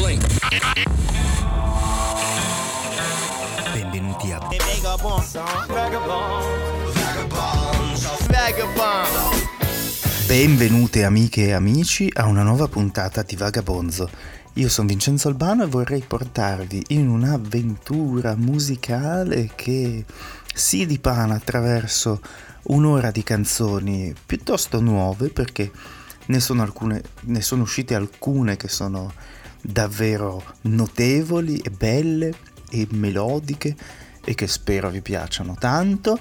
Blink. Benvenuti a Benvenute amiche e amici a una nuova puntata di Vagabonzo. Io sono Vincenzo Albano e vorrei portarvi in un'avventura musicale che si dipana attraverso un'ora di canzoni piuttosto nuove perché ne sono, alcune, ne sono uscite alcune che sono davvero notevoli e belle e melodiche e che spero vi piacciono tanto.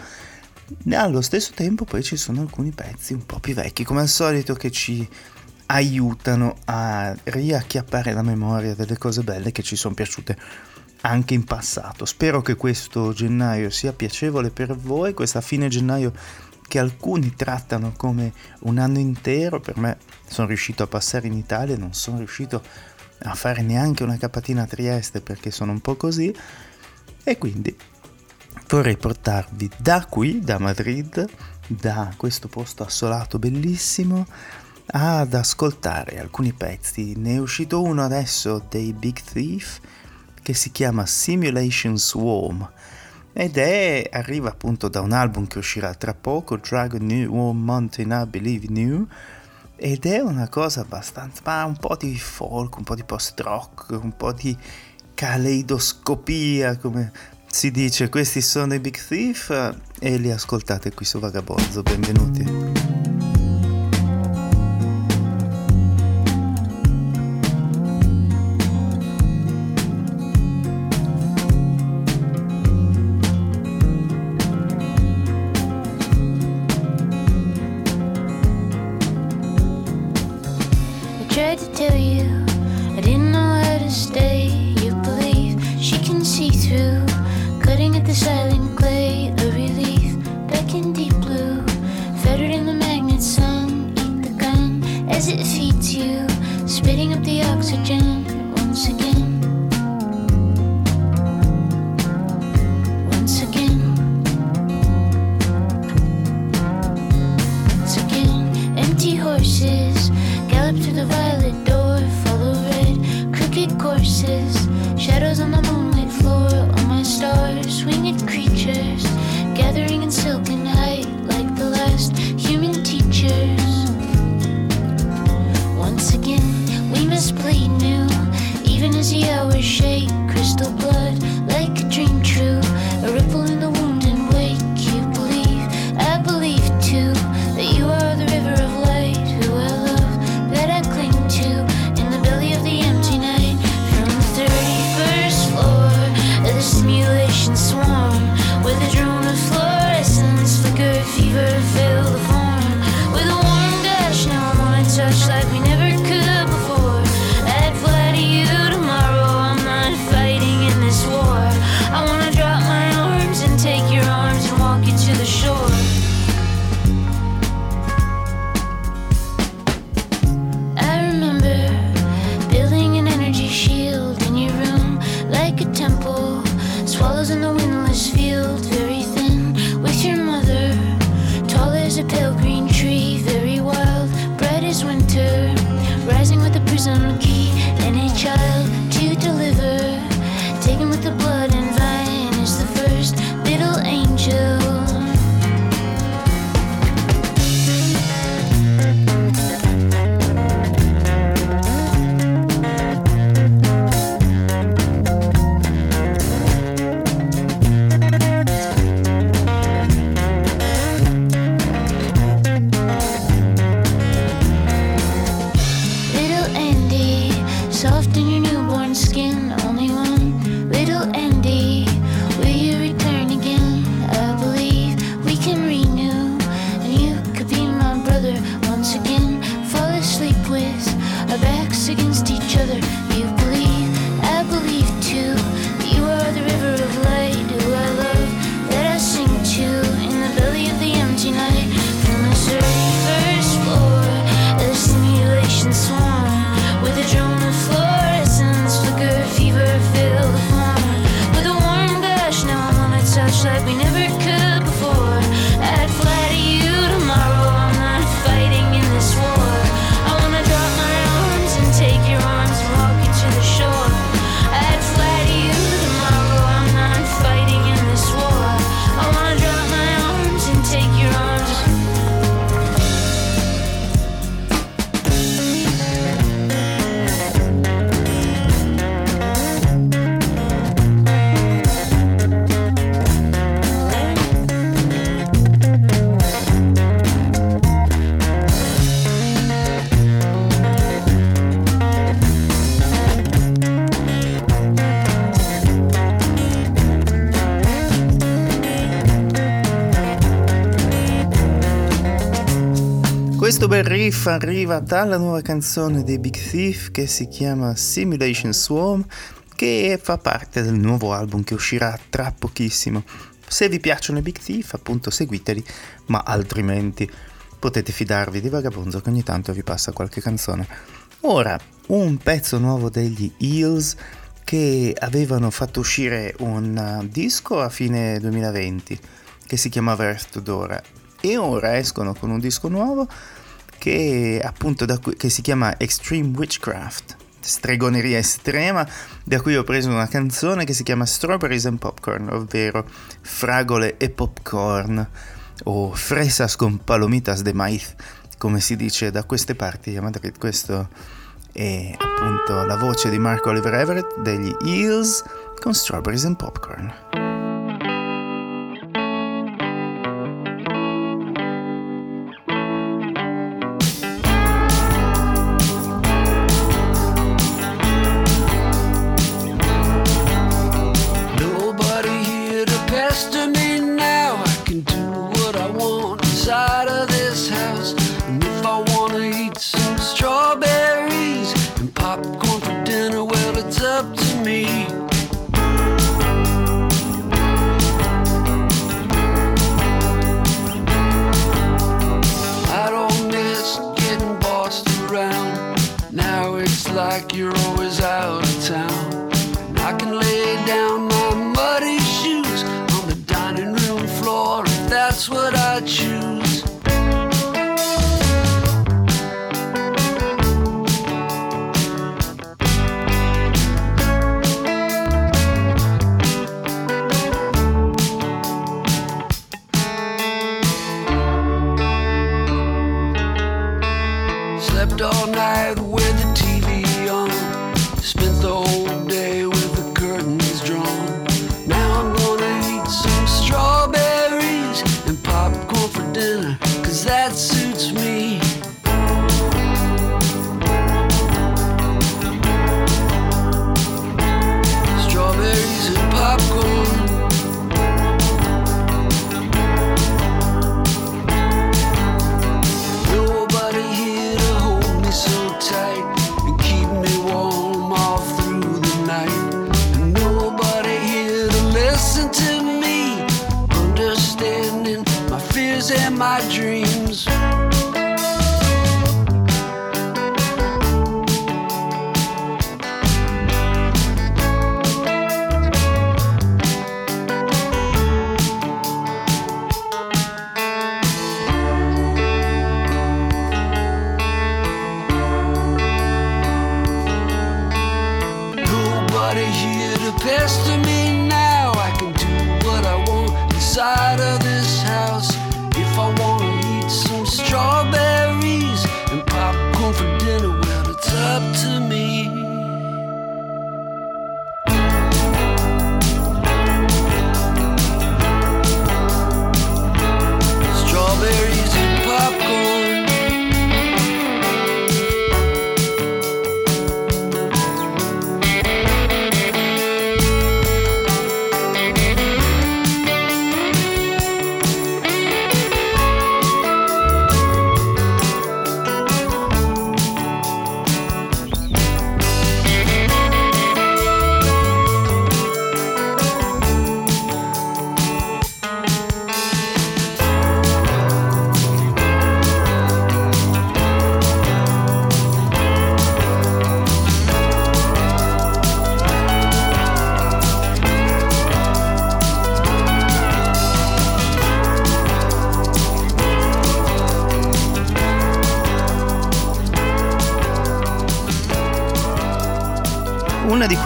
Allo stesso tempo poi ci sono alcuni pezzi un po' più vecchi, come al solito, che ci aiutano a riacchiappare la memoria delle cose belle che ci sono piaciute anche in passato. Spero che questo gennaio sia piacevole per voi, questa fine gennaio che alcuni trattano come un anno intero, per me sono riuscito a passare in Italia, non sono riuscito a fare neanche una capatina a Trieste perché sono un po' così e quindi vorrei portarvi da qui, da Madrid, da questo posto assolato bellissimo, ad ascoltare alcuni pezzi. Ne è uscito uno adesso dei Big Thief che si chiama Simulation Swarm ed è, arriva appunto da un album che uscirà tra poco, Dragon New Warm Mountain I Believe New, ed è una cosa abbastanza, ma un po' di folk, un po' di post-rock, un po' di caleidoscopia, come si dice. Questi sono i Big Thief e li ascoltate qui su Vagabonzo. Benvenuti. Questo bel riff arriva dalla nuova canzone dei Big Thief che si chiama Simulation Swarm che fa parte del nuovo album che uscirà tra pochissimo. Se vi piacciono i Big Thief appunto seguiteli, ma altrimenti potete fidarvi di Vagabonzo che ogni tanto vi passa qualche canzone. Ora, un pezzo nuovo degli Eels che avevano fatto uscire un disco a fine 2020 che si chiamava Earth Dora e ora escono con un disco nuovo che appunto da, che si chiama Extreme Witchcraft stregoneria estrema da cui ho preso una canzone che si chiama Strawberries and Popcorn ovvero fragole e popcorn o fresas con palomitas de maíz come si dice da queste parti a Madrid questo è appunto la voce di Mark Oliver Everett degli Eels con Strawberries and Popcorn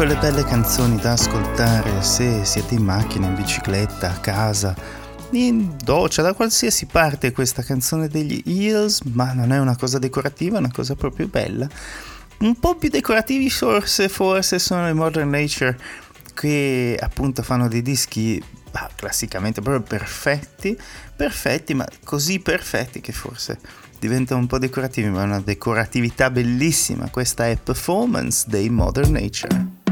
quelle belle canzoni da ascoltare se siete in macchina, in bicicletta, a casa, in doccia, da qualsiasi parte questa canzone degli Eels, ma non è una cosa decorativa, è una cosa proprio bella. Un po' più decorativi forse, forse sono i Modern Nature che appunto fanno dei dischi ah, classicamente proprio perfetti, perfetti, ma così perfetti che forse diventano un po' decorativi, ma è una decoratività bellissima. Questa è Performance dei Modern Nature.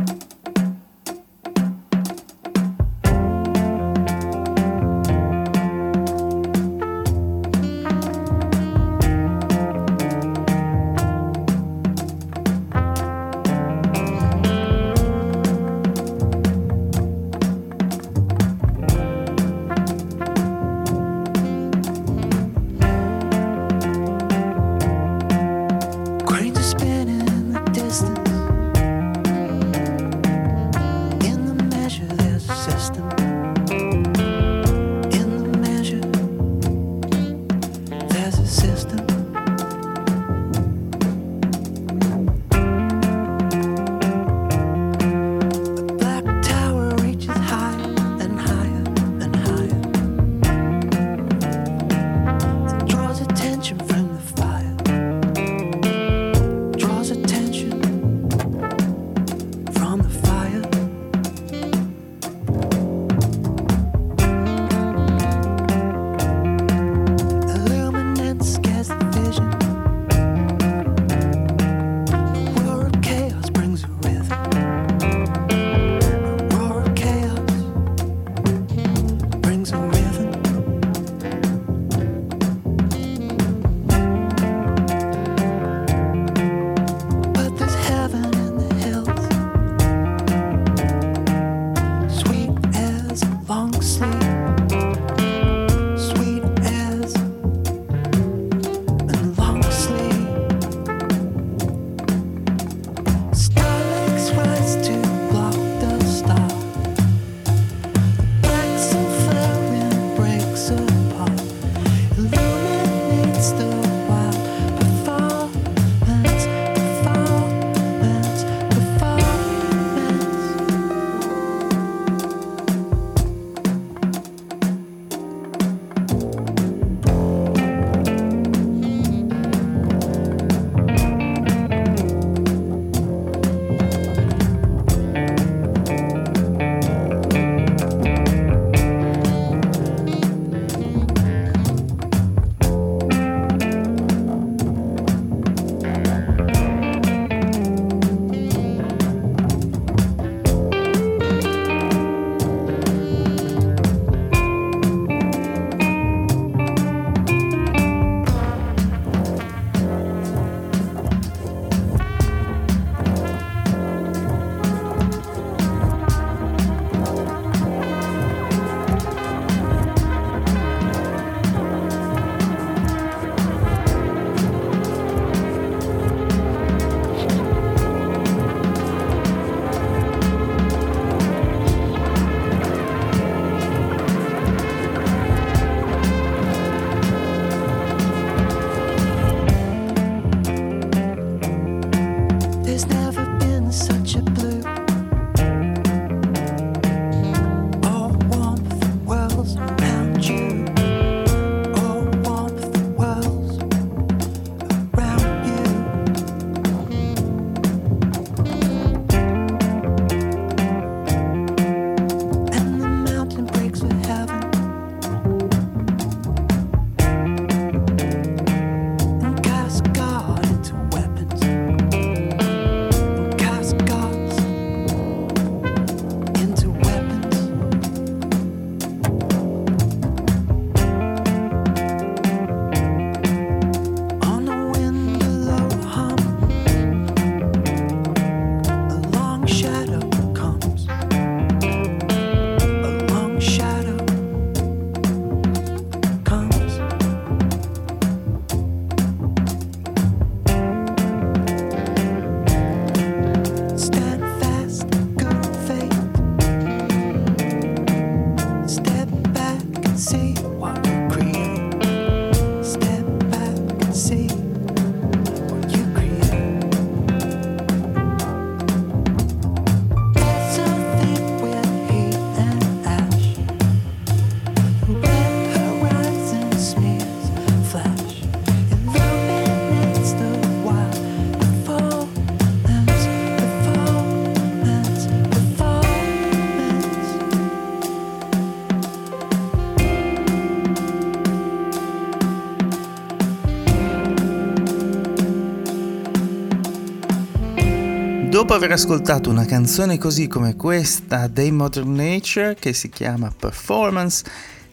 Dopo aver ascoltato una canzone così come questa dei Modern Nature che si chiama Performance,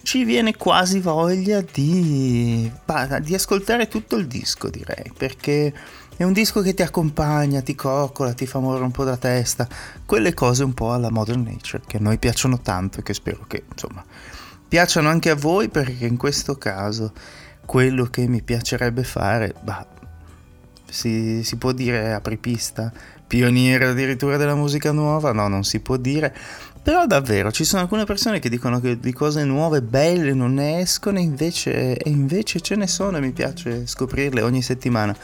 ci viene quasi voglia di, di ascoltare tutto il disco, direi, perché è un disco che ti accompagna, ti coccola, ti fa muovere un po' la testa, quelle cose un po' alla Modern Nature che a noi piacciono tanto e che spero che, insomma, piacciono anche a voi perché in questo caso quello che mi piacerebbe fare, bah, si, si può dire apripista, pioniere addirittura della musica nuova, no, non si può dire. Però davvero ci sono alcune persone che dicono che di cose nuove, belle, non ne escono, e invece, e invece ce ne sono e mi piace scoprirle ogni settimana.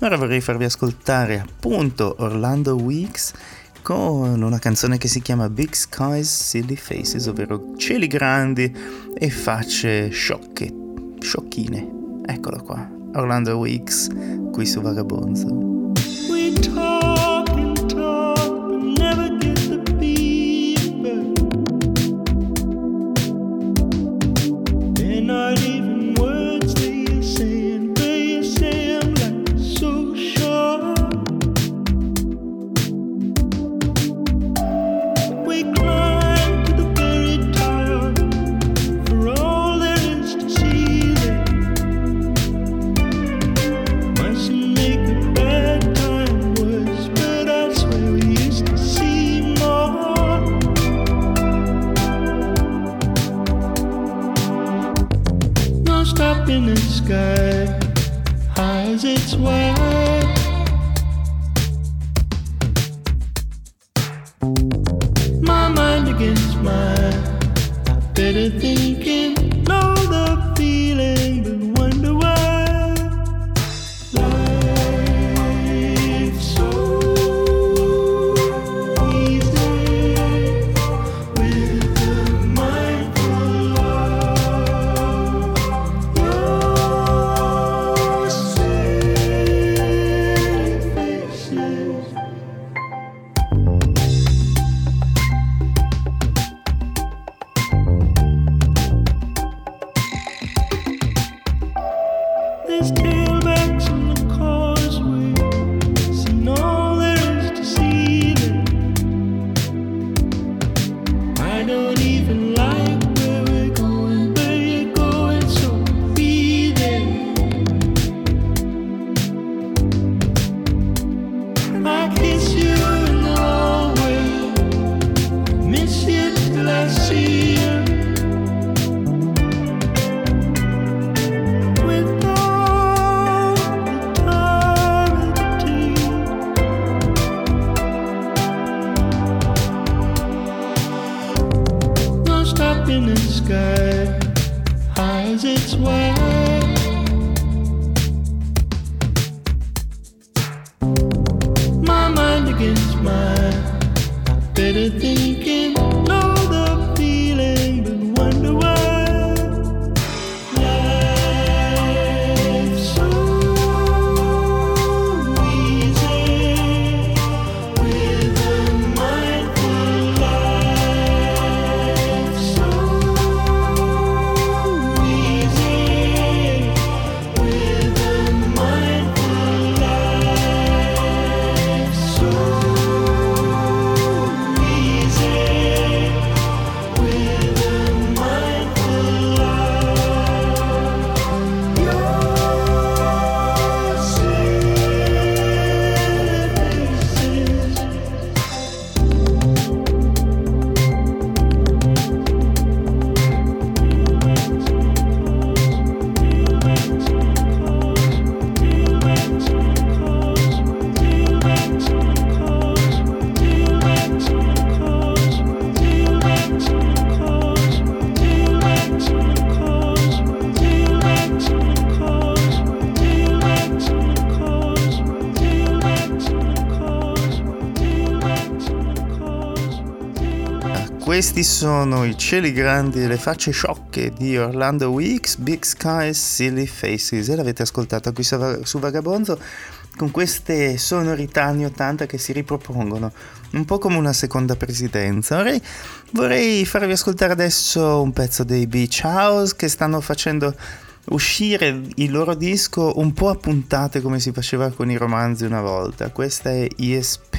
Ora vorrei farvi ascoltare appunto Orlando Weeks con una canzone che si chiama Big Skies Silly Faces, ovvero cieli grandi e facce sciocche, sciocchine. Eccolo qua, Orlando Weeks, qui su Vagabonzo. up in the sky, high as it's wide. Questi sono i cieli grandi e le facce sciocche di Orlando Weeks, Big Skies, Silly Faces e l'avete ascoltata qui su Vagabonzo con queste sonorità anni 80 che si ripropongono, un po' come una seconda presidenza. Vorrei, vorrei farvi ascoltare adesso un pezzo dei Beach House che stanno facendo uscire il loro disco un po' a puntate come si faceva con i romanzi una volta. Questa è ESP.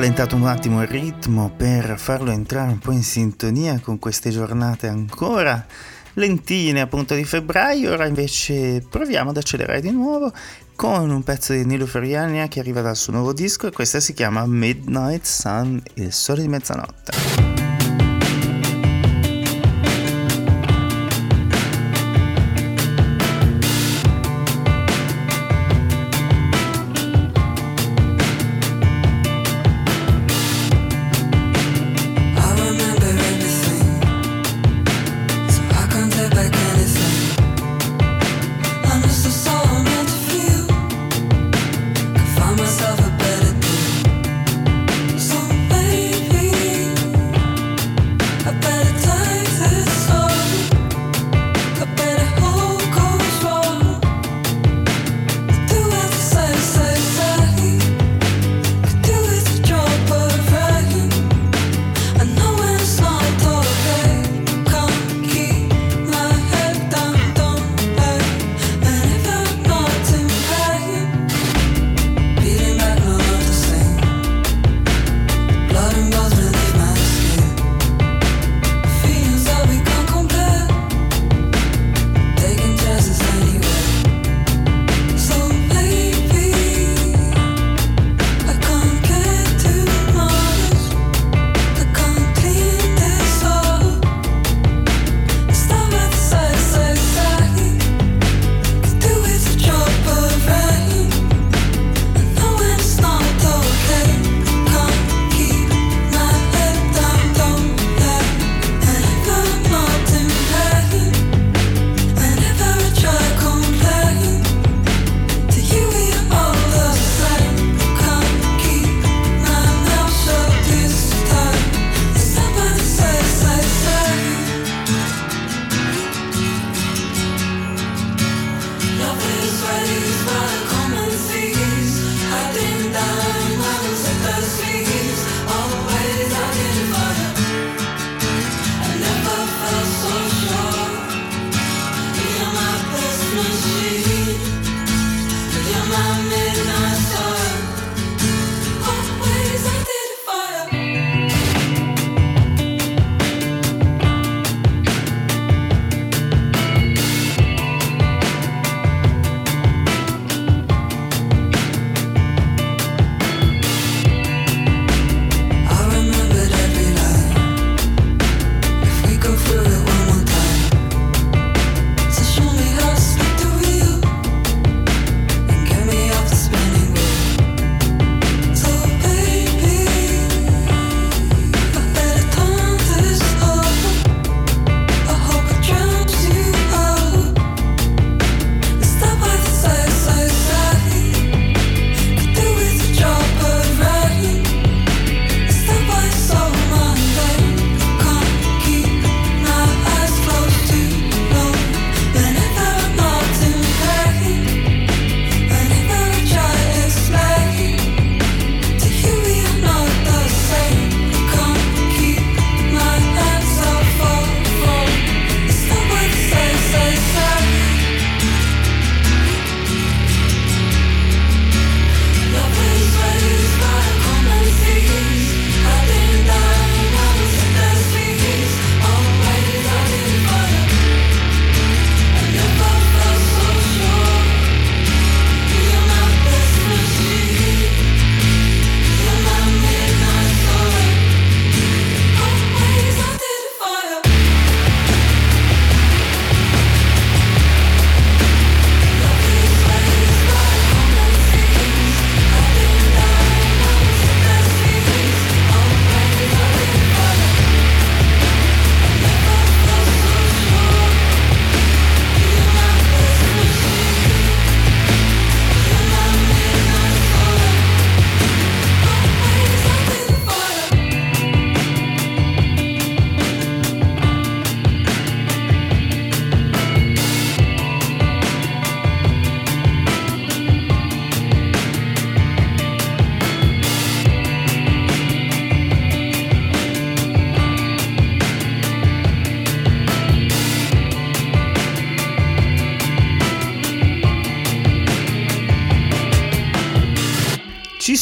Rallentato un attimo il ritmo per farlo entrare un po' in sintonia con queste giornate ancora lentine appunto di febbraio, ora invece proviamo ad accelerare di nuovo con un pezzo di Nilo Feriania che arriva dal suo nuovo disco e questa si chiama Midnight Sun, il sole di mezzanotte.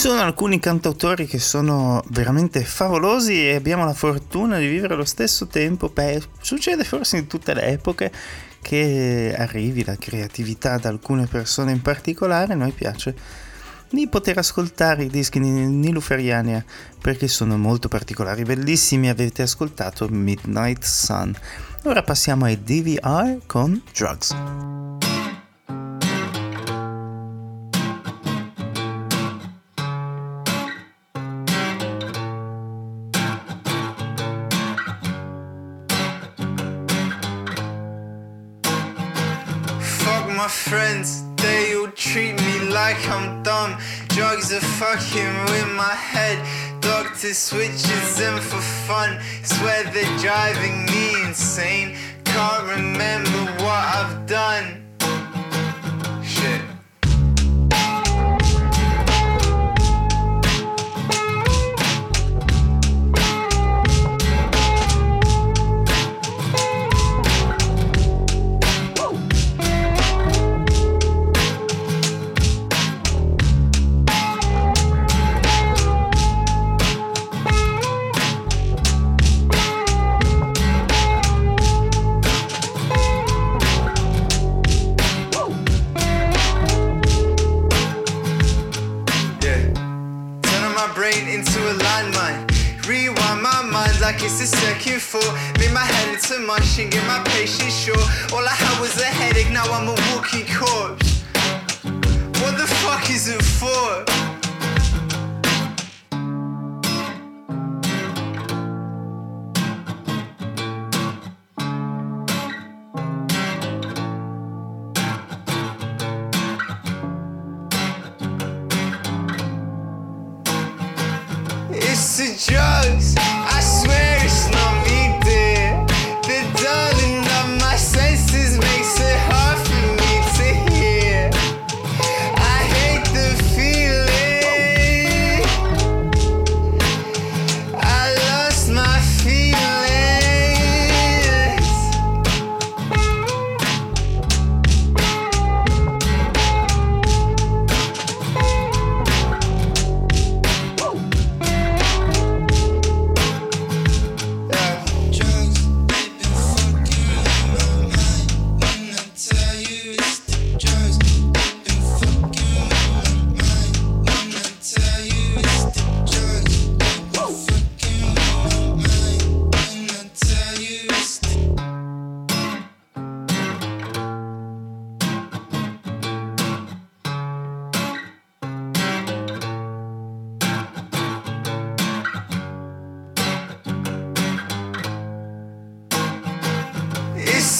Sono alcuni cantautori che sono veramente favolosi e abbiamo la fortuna di vivere allo stesso tempo. Beh, succede forse in tutte le epoche che arrivi la creatività da alcune persone in particolare. A noi piace di poter ascoltare i dischi di Niluferiania perché sono molto particolari, bellissimi. Avete ascoltato Midnight Sun. Ora passiamo ai DVR con Drugs. Friends, they all treat me like I'm dumb. Drugs are fucking with my head. Doctor switches them for fun. Swear they're driving me insane. Can't remember what I've done. like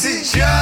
Questa è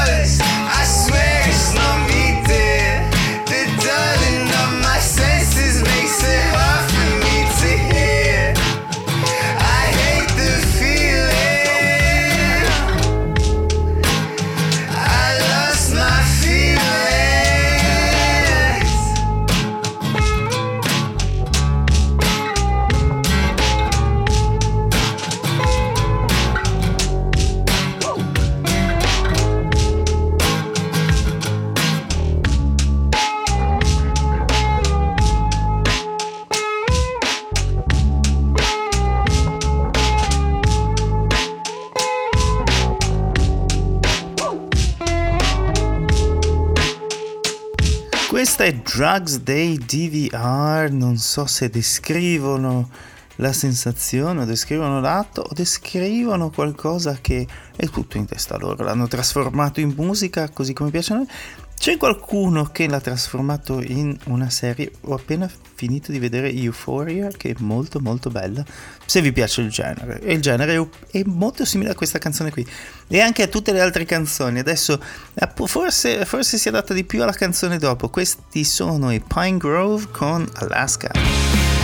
Drugs Day DVR, non so se descrivono la sensazione, o descrivono l'atto, o descrivono qualcosa che è tutto in testa loro. L'hanno trasformato in musica così come piace a noi. C'è qualcuno che l'ha trasformato in una serie. Ho appena finito di vedere Euphoria, che è molto molto bella. Se vi piace il genere. Il genere è molto simile a questa canzone qui. E anche a tutte le altre canzoni. Adesso forse, forse si adatta di più alla canzone dopo. Questi sono i Pine Grove con Alaska.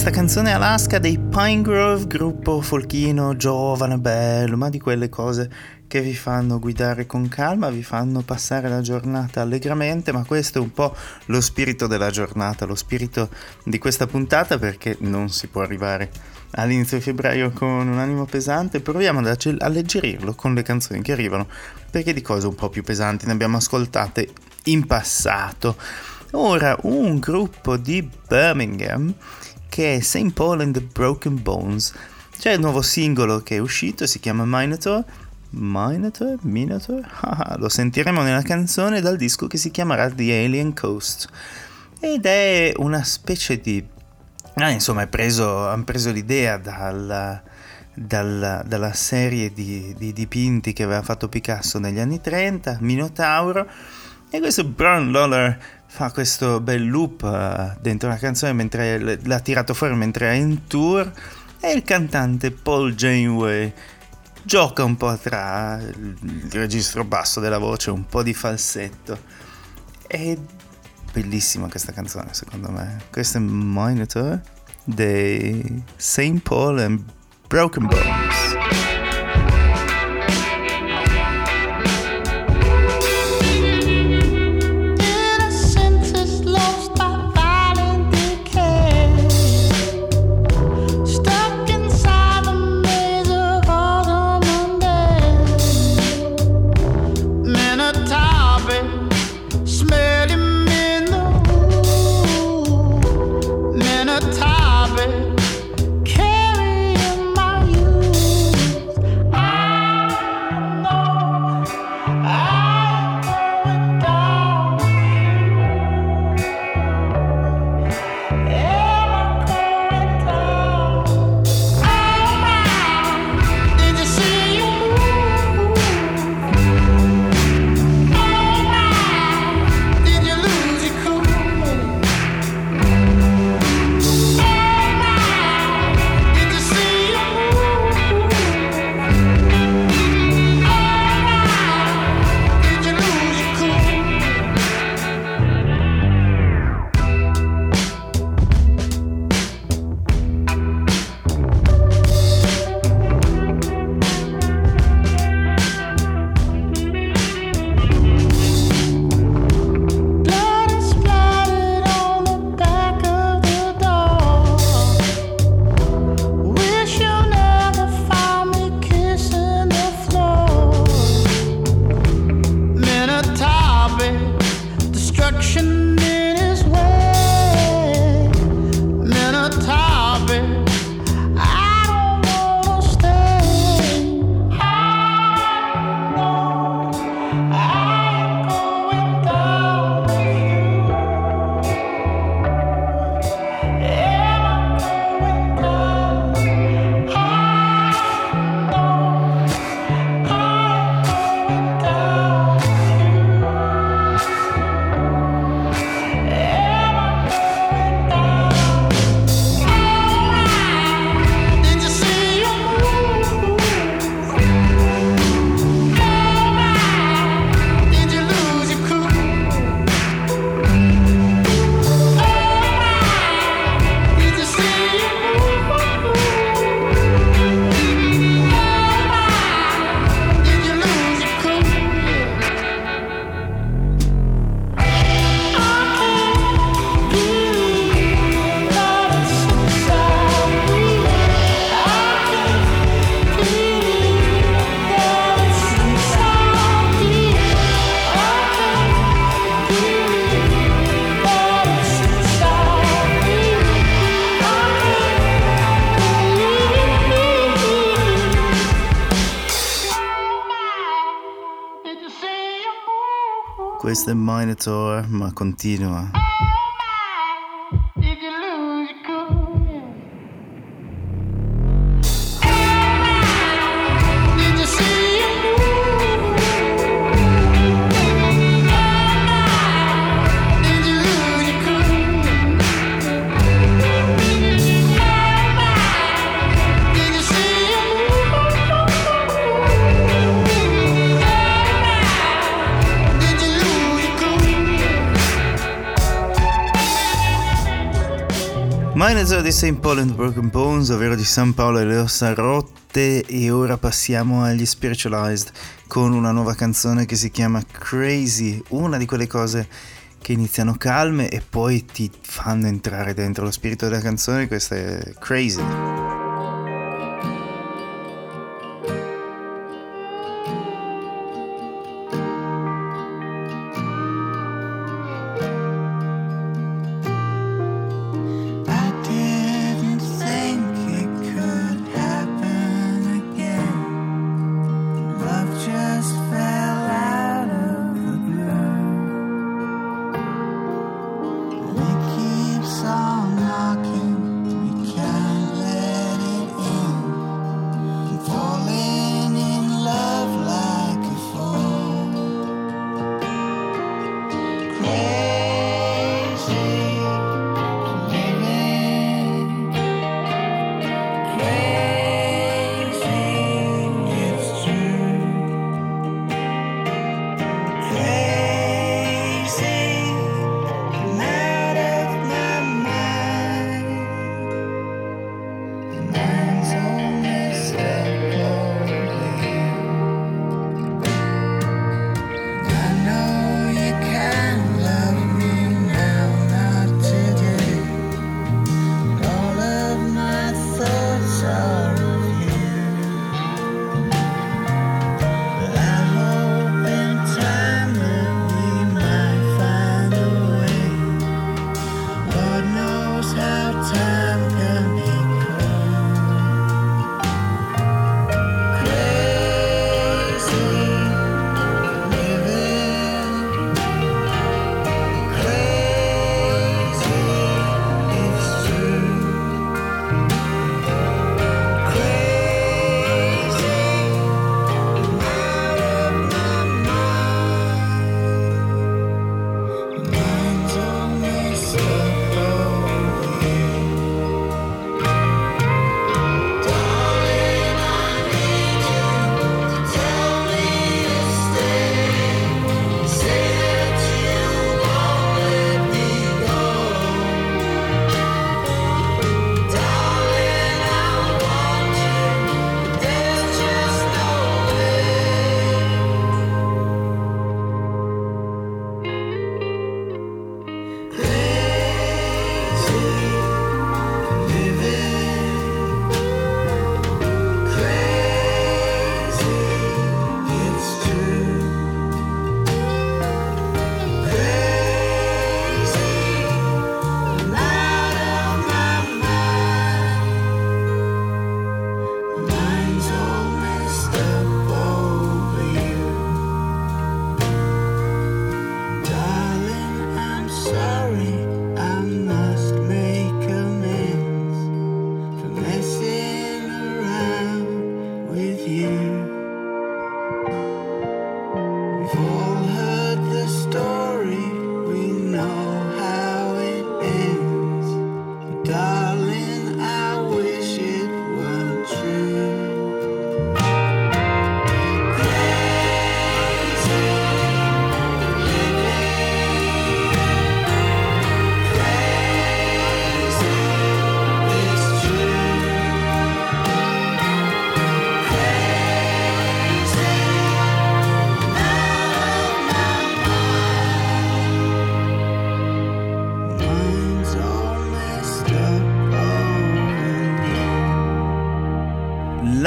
Questa canzone Alaska dei Pine Grove, gruppo folchino giovane, bello, ma di quelle cose che vi fanno guidare con calma, vi fanno passare la giornata allegramente, ma questo è un po' lo spirito della giornata, lo spirito di questa puntata perché non si può arrivare all'inizio di febbraio con un animo pesante, proviamo ad alleggerirlo con le canzoni che arrivano, perché di cose un po' più pesanti ne abbiamo ascoltate in passato. Ora un gruppo di Birmingham che è St. Paul and the Broken Bones. C'è il nuovo singolo che è uscito, si chiama Minotaur Minotaur? Minotaur? Ah, lo sentiremo nella canzone dal disco che si chiamerà The Alien Coast. Ed è una specie di... Ah, insomma, preso, hanno preso l'idea dal, dal, dalla serie di, di, dipinti che aveva fatto Picasso negli anni 30, Minotauro, e questo Brown Lawler fa questo bel loop uh, dentro la canzone mentre l'ha tirato fuori mentre è in tour e il cantante Paul Janeway gioca un po' tra il registro basso della voce, un po' di falsetto. È bellissima questa canzone, secondo me. Questo è Monitor dei St. Paul and Broken Bones. Questo è Minotaur, ma continua. Mine di St. Paul and Broken Bones, ovvero di San Paolo e le ossa rotte, e ora passiamo agli Spiritualized con una nuova canzone che si chiama Crazy, una di quelle cose che iniziano calme e poi ti fanno entrare dentro lo spirito della canzone, questa è Crazy.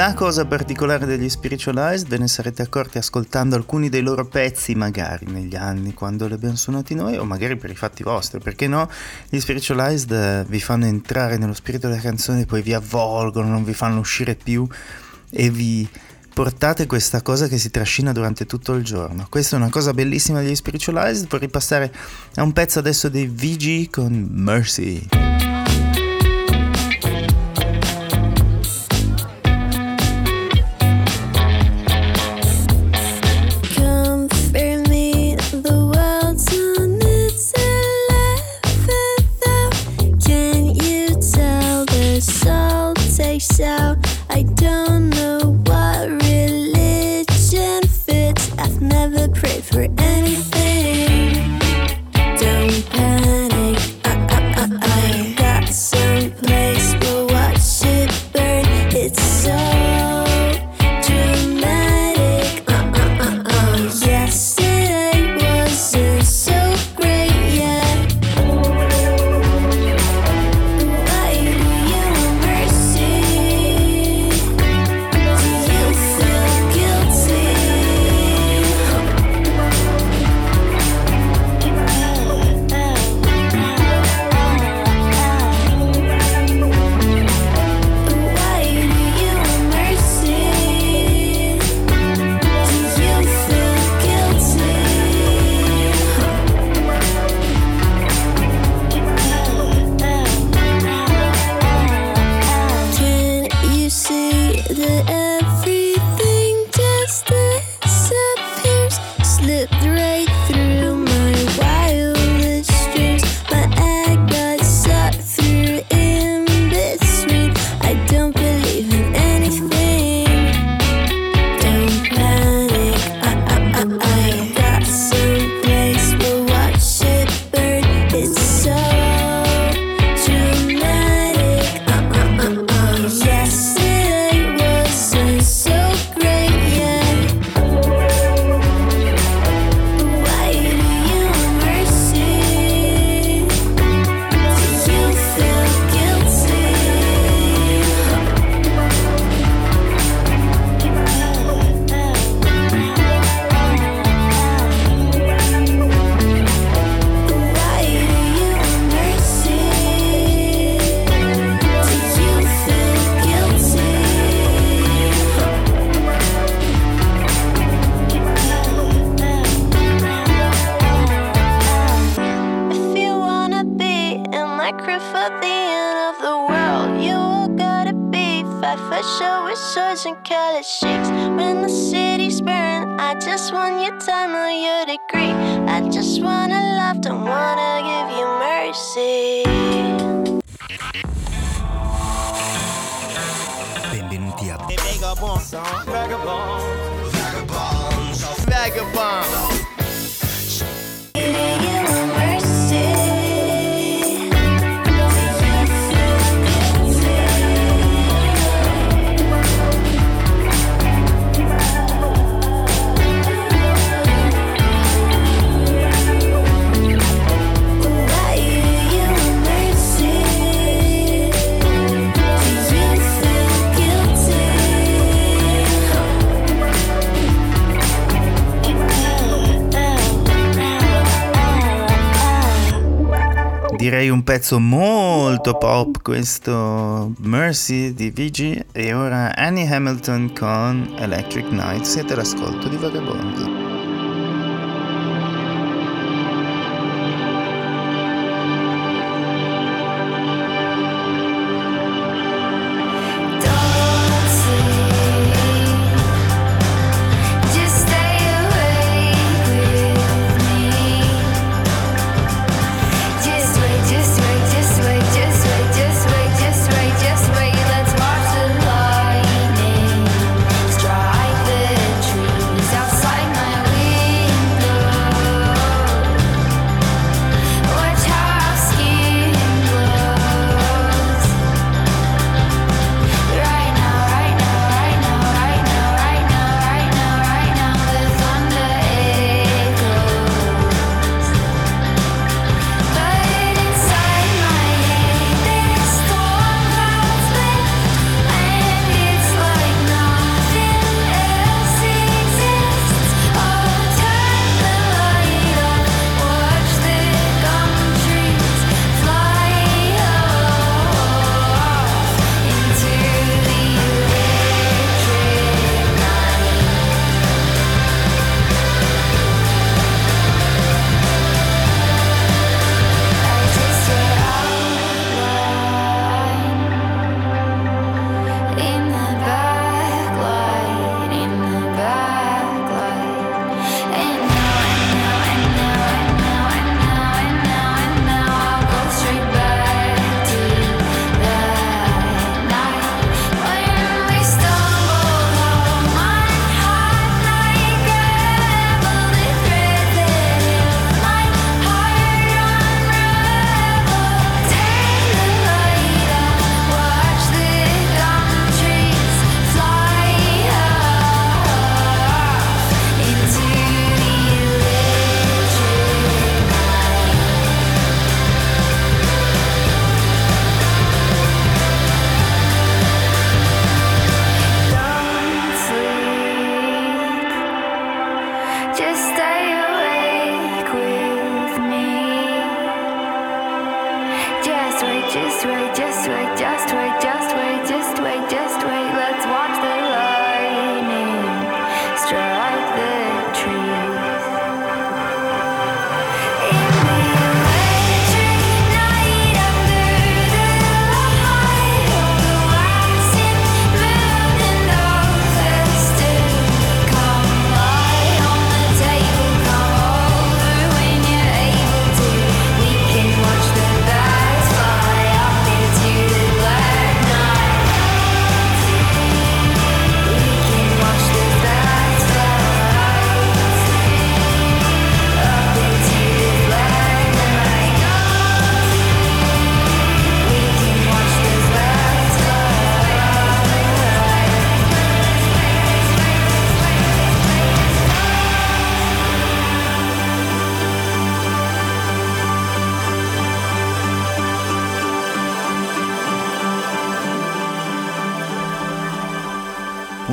La cosa particolare degli Spiritualized ve ne sarete accorti ascoltando alcuni dei loro pezzi, magari negli anni quando li abbiamo suonati noi, o magari per i fatti vostri, perché no? Gli Spiritualized eh, vi fanno entrare nello spirito della canzone, poi vi avvolgono, non vi fanno uscire più e vi portate questa cosa che si trascina durante tutto il giorno. Questa è una cosa bellissima degli Spiritualized. Vorrei passare a un pezzo adesso dei VG con Mercy. shakes when the city's burning. I just want your time or your degree. I just wanna love, don't wanna give you mercy. Benvenuti a direi un pezzo molto pop questo Mercy di Vigi e ora Annie Hamilton con Electric Night. Siete l'ascolto di Vagabondo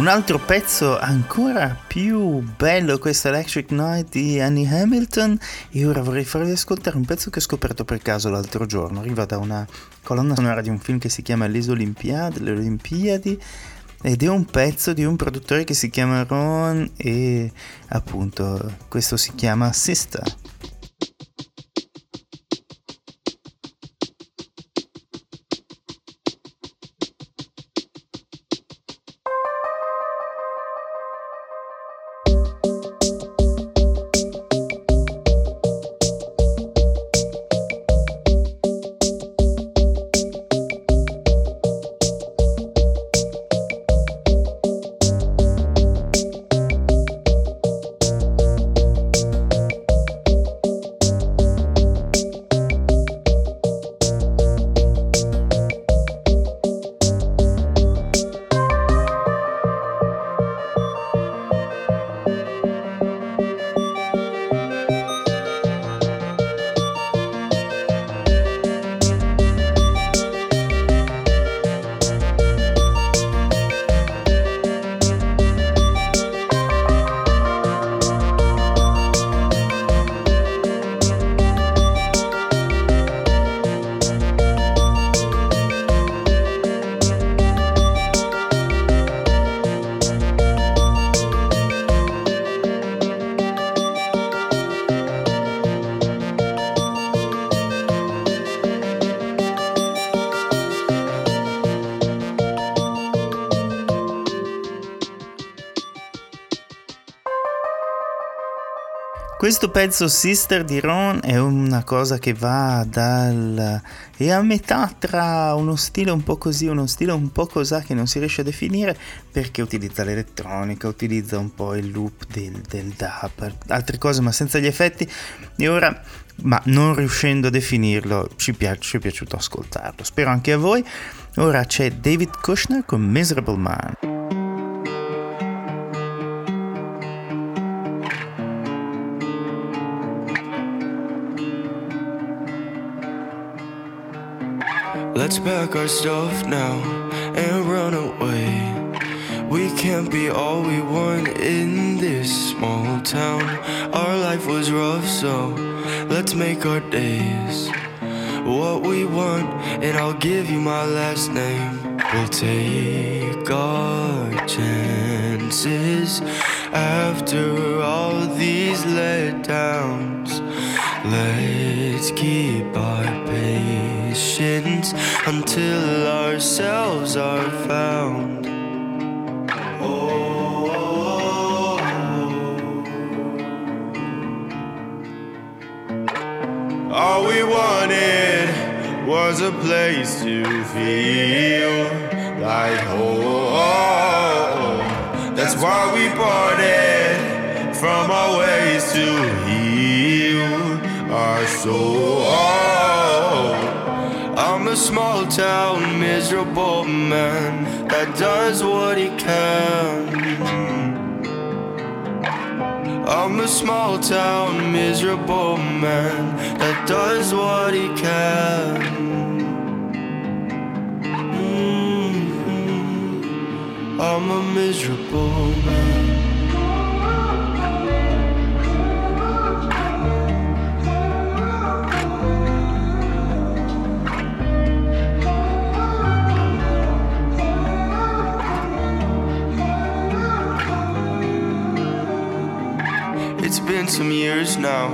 altro pezzo ancora più bello questo Electric Night di Annie Hamilton e ora vorrei farvi ascoltare un pezzo che ho scoperto per caso l'altro giorno, arriva da una colonna sonora di un film che si chiama Les Olimpiadi, le Olimpiadi ed è un pezzo di un produttore che si chiama Ron e appunto questo si chiama Sister. Questo pezzo Sister di Ron è una cosa che va dal... è a metà tra uno stile un po' così uno stile un po' cosà che non si riesce a definire perché utilizza l'elettronica, utilizza un po' il loop del, del dub, altre cose ma senza gli effetti e ora ma non riuscendo a definirlo ci, piace, ci è piaciuto ascoltarlo, spero anche a voi. Ora c'è David Kushner con Miserable Man. Let's pack our stuff now and run away. We can't be all we want in this small town. Our life was rough, so let's make our days what we want, and I'll give you my last name. We'll take our chances after all these letdowns. Let's keep our patience until ourselves are found. Oh. All we wanted was a place to feel like home. That's why we parted from our ways to heal our soul. A small town miserable man that does what he can. I'm a small town miserable man that does what he can. Mhm. I'm a miserable man. Been some years now,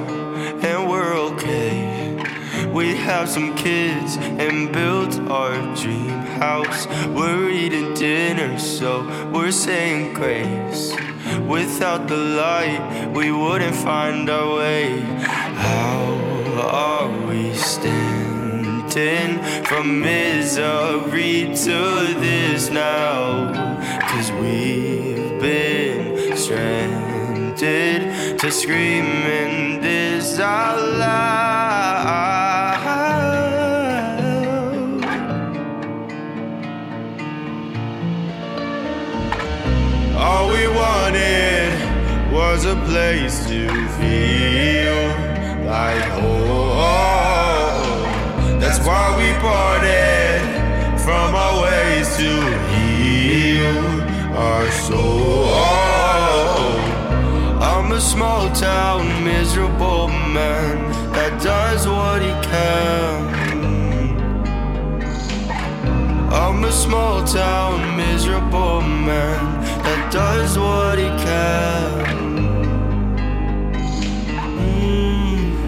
and we're okay. We have some kids and built our dream house. We're eating dinner, so we're saying grace. Without the light, we wouldn't find our way. How are we standing from misery to this now? Cause we've been stranded to screaming this out loud. All we wanted was a place to feel like home. That's why we parted from our ways to heal our soul. I'm a small town miserable man that does what he can. I'm a small town miserable man that does what he can. Mhm.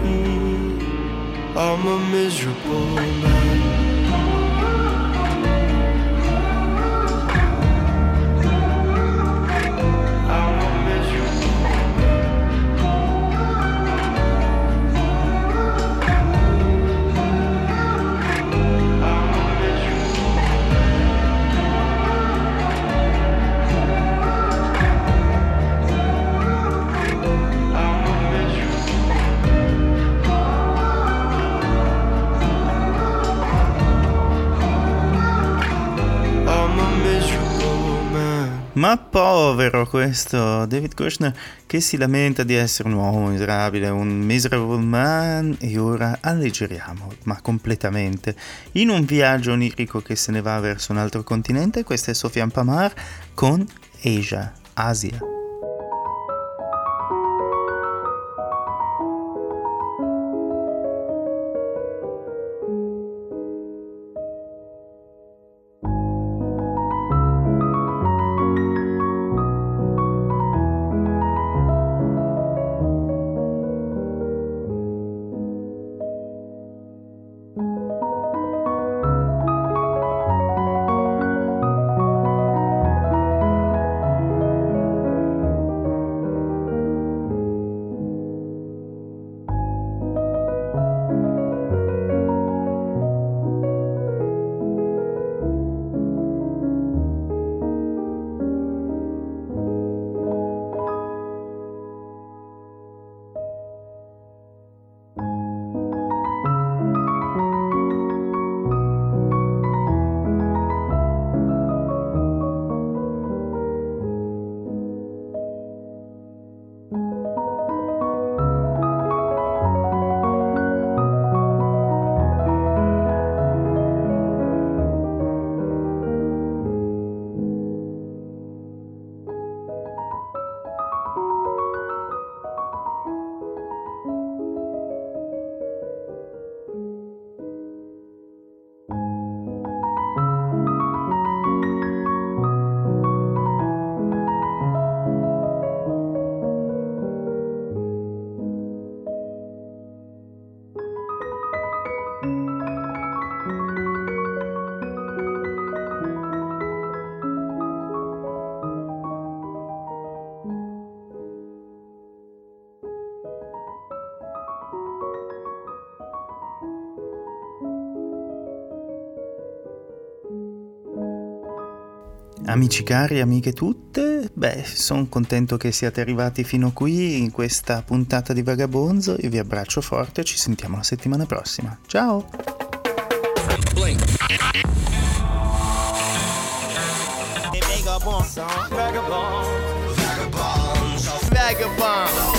I'm a miserable man. Ma povero questo David Kushner che si lamenta di essere un uomo miserabile, un miserable man e ora alleggeriamo, ma completamente, in un viaggio onirico che se ne va verso un altro continente. Questa è Sofian Pamar con Asia, Asia. Amici cari, amiche tutte, beh, sono contento che siate arrivati fino qui in questa puntata di Vagabonzo. Io vi abbraccio forte ci sentiamo la settimana prossima. Ciao! Vagabond, vagabond.